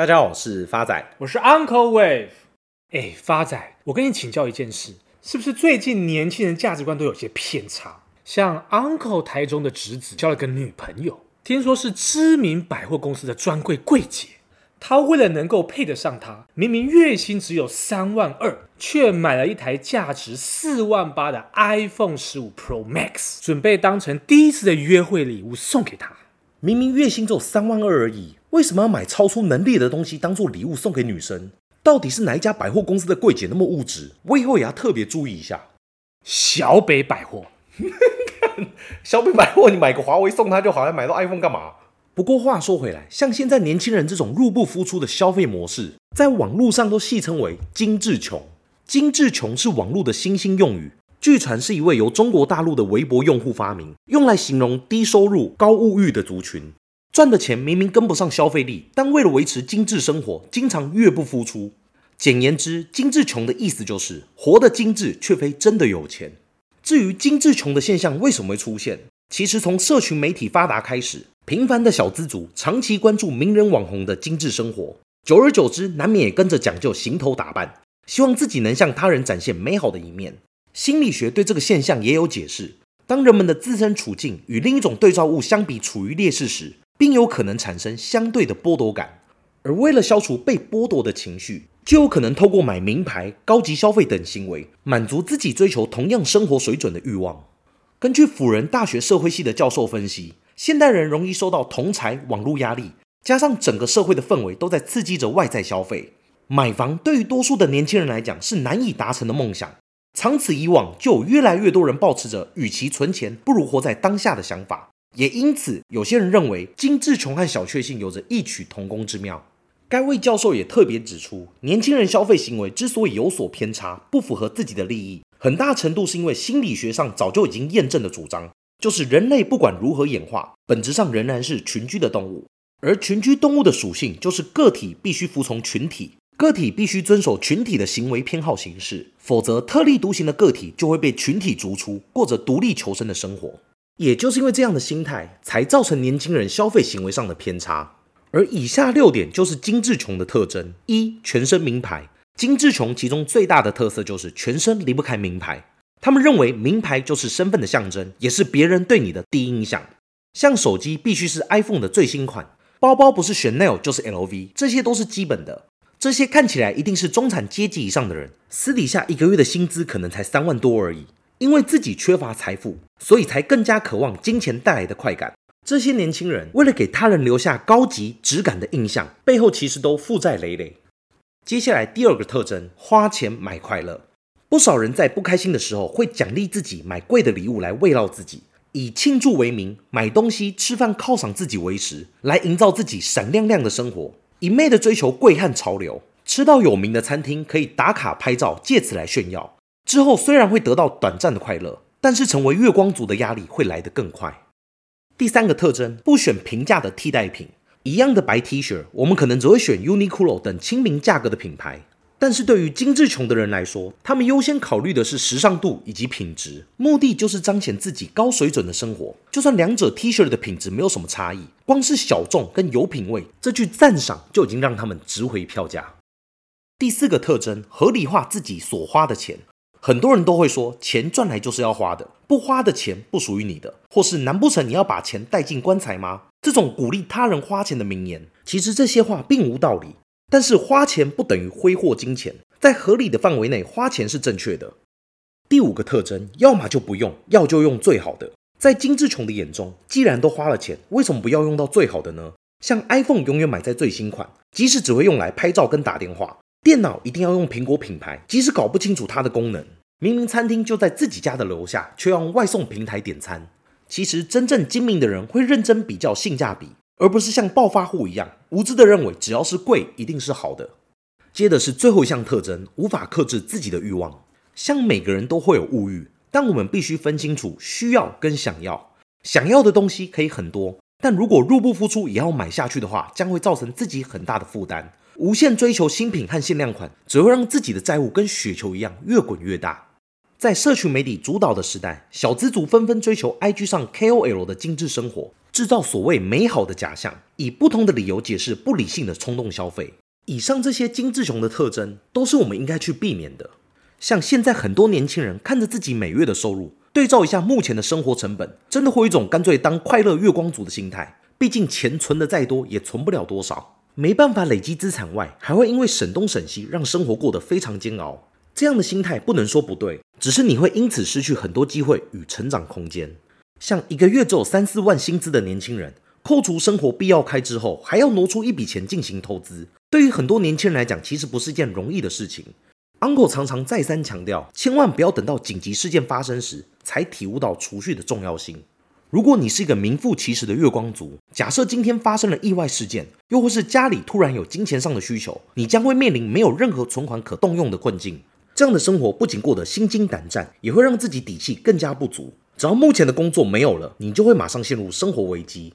大家好，我是发仔，我是 Uncle Wave。哎，发仔，我跟你请教一件事，是不是最近年轻人价值观都有些偏差？像 Uncle 台中的侄子交了个女朋友，听说是知名百货公司的专柜柜姐。他为了能够配得上她，明明月薪只有三万二，却买了一台价值四万八的 iPhone 十五 Pro Max，准备当成第一次的约会礼物送给她。明明月薪只有三万二而已，为什么要买超出能力的东西当做礼物送给女生？到底是哪一家百货公司的柜姐那么物质？我以后也要特别注意一下。小北百货，小北百货，你买个华为送她就好，还买到 iPhone 干嘛？不过话说回来，像现在年轻人这种入不敷出的消费模式，在网络上都戏称为“精致穷”。精致穷是网络的新兴用语，据传是一位由中国大陆的微博用户发明，用来形容低收入、高物欲的族群。赚的钱明明跟不上消费力，但为了维持精致生活，经常越不敷出。简言之，精致穷的意思就是活得精致，却非真的有钱。至于精致穷的现象为什么会出现，其实从社群媒体发达开始。平凡的小资族长期关注名人网红的精致生活，久而久之，难免也跟着讲究行头打扮，希望自己能向他人展现美好的一面。心理学对这个现象也有解释：当人们的自身处境与另一种对照物相比处于劣势时，并有可能产生相对的剥夺感。而为了消除被剥夺的情绪，就有可能透过买名牌、高级消费等行为，满足自己追求同样生活水准的欲望。根据辅仁大学社会系的教授分析。现代人容易受到同财网络压力，加上整个社会的氛围都在刺激着外在消费。买房对于多数的年轻人来讲是难以达成的梦想。长此以往，就有越来越多人抱持着与其存钱，不如活在当下的想法。也因此，有些人认为精致穷和小确幸有着异曲同工之妙。该位教授也特别指出，年轻人消费行为之所以有所偏差，不符合自己的利益，很大程度是因为心理学上早就已经验证的主张。就是人类不管如何演化，本质上仍然是群居的动物。而群居动物的属性就是个体必须服从群体，个体必须遵守群体的行为偏好形式，否则特立独行的个体就会被群体逐出，过着独立求生的生活。也就是因为这样的心态，才造成年轻人消费行为上的偏差。而以下六点就是精致穷的特征：一、全身名牌。精致穷其中最大的特色就是全身离不开名牌。他们认为名牌就是身份的象征，也是别人对你的第一印象。像手机必须是 iPhone 的最新款，包包不是 Chanel 就是 LV，这些都是基本的。这些看起来一定是中产阶级以上的人，私底下一个月的薪资可能才三万多而已。因为自己缺乏财富，所以才更加渴望金钱带来的快感。这些年轻人为了给他人留下高级质感的印象，背后其实都负债累累。接下来第二个特征，花钱买快乐。不少人在不开心的时候会奖励自己买贵的礼物来慰劳自己，以庆祝为名买东西、吃饭犒赏自己为实，来营造自己闪亮亮的生活，一昧的追求贵和潮流，吃到有名的餐厅可以打卡拍照，借此来炫耀。之后虽然会得到短暂的快乐，但是成为月光族的压力会来得更快。第三个特征，不选平价的替代品，一样的白 T 恤，我们可能只会选 Uniqlo 等亲民价格的品牌。但是对于精致穷的人来说，他们优先考虑的是时尚度以及品质，目的就是彰显自己高水准的生活。就算两者 T 恤的品质没有什么差异，光是小众跟有品味这句赞赏就已经让他们值回票价。第四个特征，合理化自己所花的钱。很多人都会说，钱赚来就是要花的，不花的钱不属于你的，或是难不成你要把钱带进棺材吗？这种鼓励他人花钱的名言，其实这些话并无道理。但是花钱不等于挥霍金钱，在合理的范围内花钱是正确的。第五个特征，要么就不用，要就用最好的。在金志琼的眼中，既然都花了钱，为什么不要用到最好的呢？像 iPhone 永远买在最新款，即使只会用来拍照跟打电话；电脑一定要用苹果品牌，即使搞不清楚它的功能。明明餐厅就在自己家的楼下，却要用外送平台点餐。其实真正精明的人会认真比较性价比。而不是像暴发户一样无知的认为只要是贵一定是好的。接的是最后一项特征，无法克制自己的欲望。像每个人都会有物欲，但我们必须分清楚需要跟想要。想要的东西可以很多，但如果入不敷出也要买下去的话，将会造成自己很大的负担。无限追求新品和限量款，只会让自己的债务跟雪球一样越滚越大。在社群媒体主导的时代，小资族纷纷追求 IG 上 KOL 的精致生活，制造所谓美好的假象，以不同的理由解释不理性的冲动消费。以上这些精致穷的特征，都是我们应该去避免的。像现在很多年轻人看着自己每月的收入，对照一下目前的生活成本，真的会有一种干脆当快乐月光族的心态。毕竟钱存的再多，也存不了多少。没办法累积资产外，还会因为省东省西，让生活过得非常煎熬。这样的心态不能说不对，只是你会因此失去很多机会与成长空间。像一个月只有三四万薪资的年轻人，扣除生活必要开支后，还要挪出一笔钱进行投资。对于很多年轻人来讲，其实不是件容易的事情。Uncle 常常再三强调，千万不要等到紧急事件发生时才体悟到储蓄的重要性。如果你是一个名副其实的月光族，假设今天发生了意外事件，又或是家里突然有金钱上的需求，你将会面临没有任何存款可动用的困境。这样的生活不仅过得心惊胆战，也会让自己底气更加不足。只要目前的工作没有了，你就会马上陷入生活危机。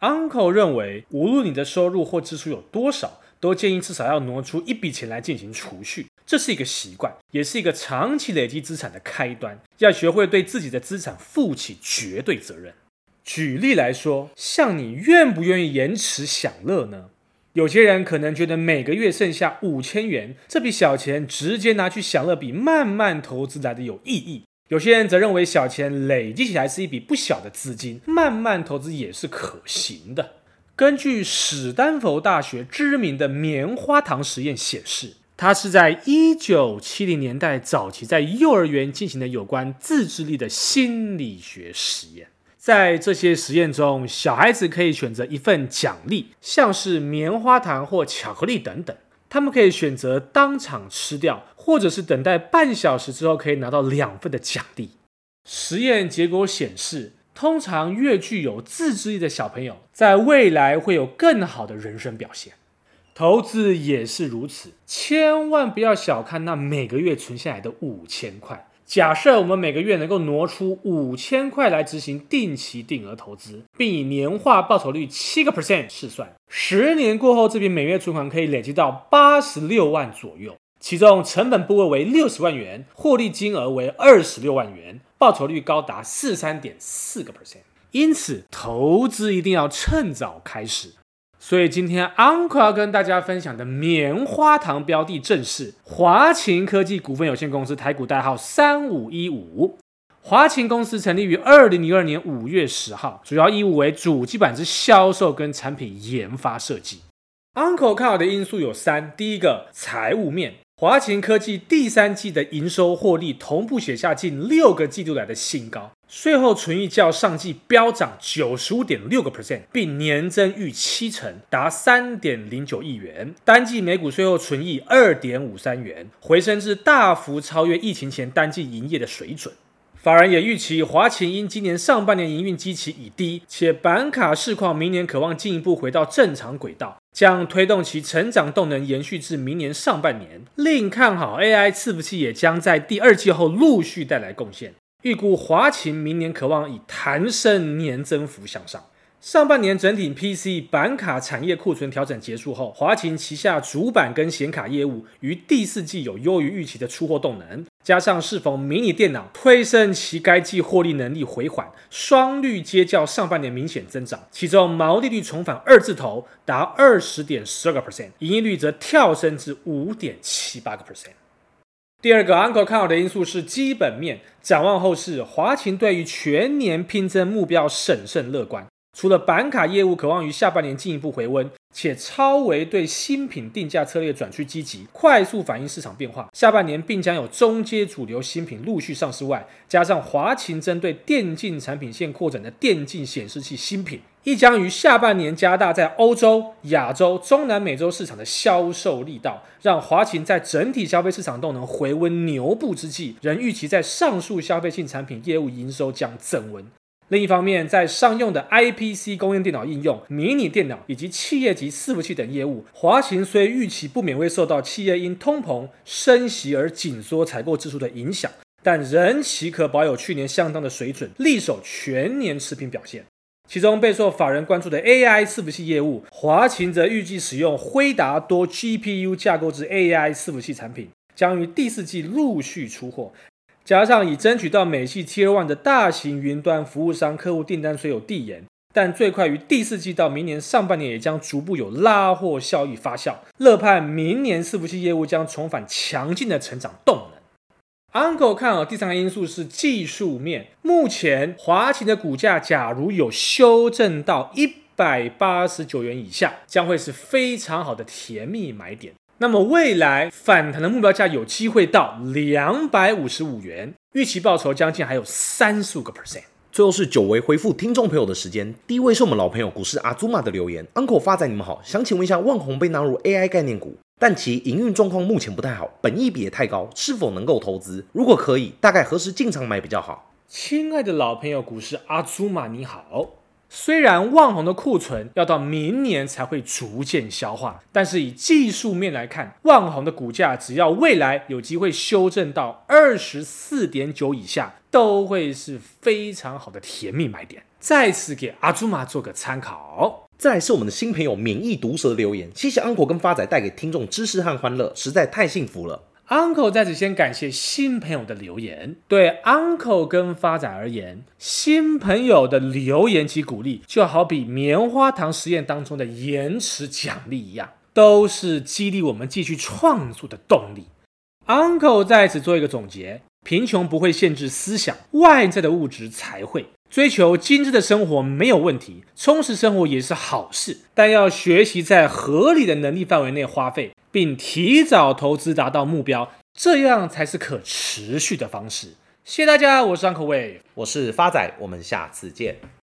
Uncle 认为，无论你的收入或支出有多少，都建议至少要挪出一笔钱来进行储蓄。这是一个习惯，也是一个长期累积资产的开端。要学会对自己的资产负起绝对责任。举例来说，像你愿不愿意延迟享乐呢？有些人可能觉得每个月剩下五千元，这笔小钱直接拿去享乐比慢慢投资来的有意义。有些人则认为小钱累积起来是一笔不小的资金，慢慢投资也是可行的。根据史丹佛大学知名的棉花糖实验显示，它是在一九七零年代早期在幼儿园进行的有关自制力的心理学实验。在这些实验中，小孩子可以选择一份奖励，像是棉花糖或巧克力等等。他们可以选择当场吃掉，或者是等待半小时之后可以拿到两份的奖励。实验结果显示，通常越具有自制力的小朋友，在未来会有更好的人生表现。投资也是如此，千万不要小看那每个月存下来的五千块。假设我们每个月能够挪出五千块来执行定期定额投资，并以年化报酬率七个 percent 试算，十年过后，这笔每月存款可以累积到八十六万左右。其中成本部位为六十万元，获利金额为二十六万元，报酬率高达四三点四个 percent。因此，投资一定要趁早开始。所以今天 Uncle 要跟大家分享的棉花糖标的正是华勤科技股份有限公司，台股代号三五一五。华勤公司成立于二零零二年五月十号，主要业务为主机板之销售跟产品研发设计。Uncle 看好的因素有三：第一个，财务面。华勤科技第三季的营收获利同步写下近六个季度来的新高，税后存益较上季飙涨九十五点六个 percent，并年增逾七成，达三点零九亿元。单季每股税后存益二点五三元，回升至大幅超越疫情前单季营业的水准。法人也预期华勤因今年上半年营运基期已低，且板卡市况明年可望进一步回到正常轨道，将推动其成长动能延续至明年上半年。另看好 AI 伺服器也将在第二季后陆续带来贡献，预估华勤明年可望以弹升年增幅向上。上半年整体 PC 板卡产业库存调整结束后，华勤旗下主板跟显卡业务于第四季有优于预期的出货动能，加上适逢迷你电脑推升其该季获利能力回缓，双率皆较上半年明显增长，其中毛利率重返二字头，达二十点十二个 percent，营业率则跳升至五点七八个 percent。第二个 Uncle 看好的因素是基本面，展望后市，华勤对于全年拼增目标审慎乐观。除了板卡业务渴望于下半年进一步回温，且超微对新品定价策略转趋积极，快速反映市场变化，下半年并将有中阶主流新品陆续上市外，加上华勤针对电竞产品线扩展的电竞显示器新品，亦将于下半年加大在欧洲、亚洲、中南美洲市场的销售力道，让华勤在整体消费市场动能回温牛步之际，仍预期在上述消费性产品业务营收将增温。另一方面，在商用的 IPC 工业电脑应用、迷你电脑以及企业级伺服器等业务，华勤虽预期不免会受到企业因通膨升息而紧缩采购支出的影响，但仍期可保有去年相当的水准，力守全年持平表现。其中备受法人关注的 AI 伺服器业务，华勤则预计使用辉达多 GPU 架构之 AI 伺服器产品，将于第四季陆续出货。加上已争取到美系 Tier One 的大型云端服务商客户订单虽有递延，但最快于第四季到明年上半年也将逐步有拉货效益发酵，乐盼明年伺服器业务将重返强劲的成长动能。Uncle 看好第三个因素是技术面，目前华擎的股价假如有修正到一百八十九元以下，将会是非常好的甜蜜买点。那么未来反弹的目标价有机会到两百五十五元，预期报酬将近还有三十五个 percent。最后是久违回复听众朋友的时间，第一位是我们老朋友股市阿祖玛的留言，Uncle 发仔你们好，想请问一下，万宏被纳入 AI 概念股，但其营运状况目前不太好，本益比也太高，是否能够投资？如果可以，大概何时进场买比较好？亲爱的老朋友股市阿祖玛你好。虽然旺宏的库存要到明年才会逐渐消化，但是以技术面来看，旺宏的股价只要未来有机会修正到二十四点九以下，都会是非常好的甜蜜买点。在此给阿祖玛做个参考。再来是我们的新朋友免疫毒蛇留言，谢谢 Uncle 跟发仔带给听众知识和欢乐，实在太幸福了。Uncle 在此先感谢新朋友的留言。对 Uncle 跟发仔而言，新朋友的留言及鼓励，就好比棉花糖实验当中的延迟奖励一样，都是激励我们继续创作的动力。Uncle 在此做一个总结：贫穷不会限制思想，外在的物质才会。追求精致的生活没有问题，充实生活也是好事，但要学习在合理的能力范围内花费。并提早投资达到目标，这样才是可持续的方式。谢谢大家，我是 Uncle Wave，我是发仔，我们下次见。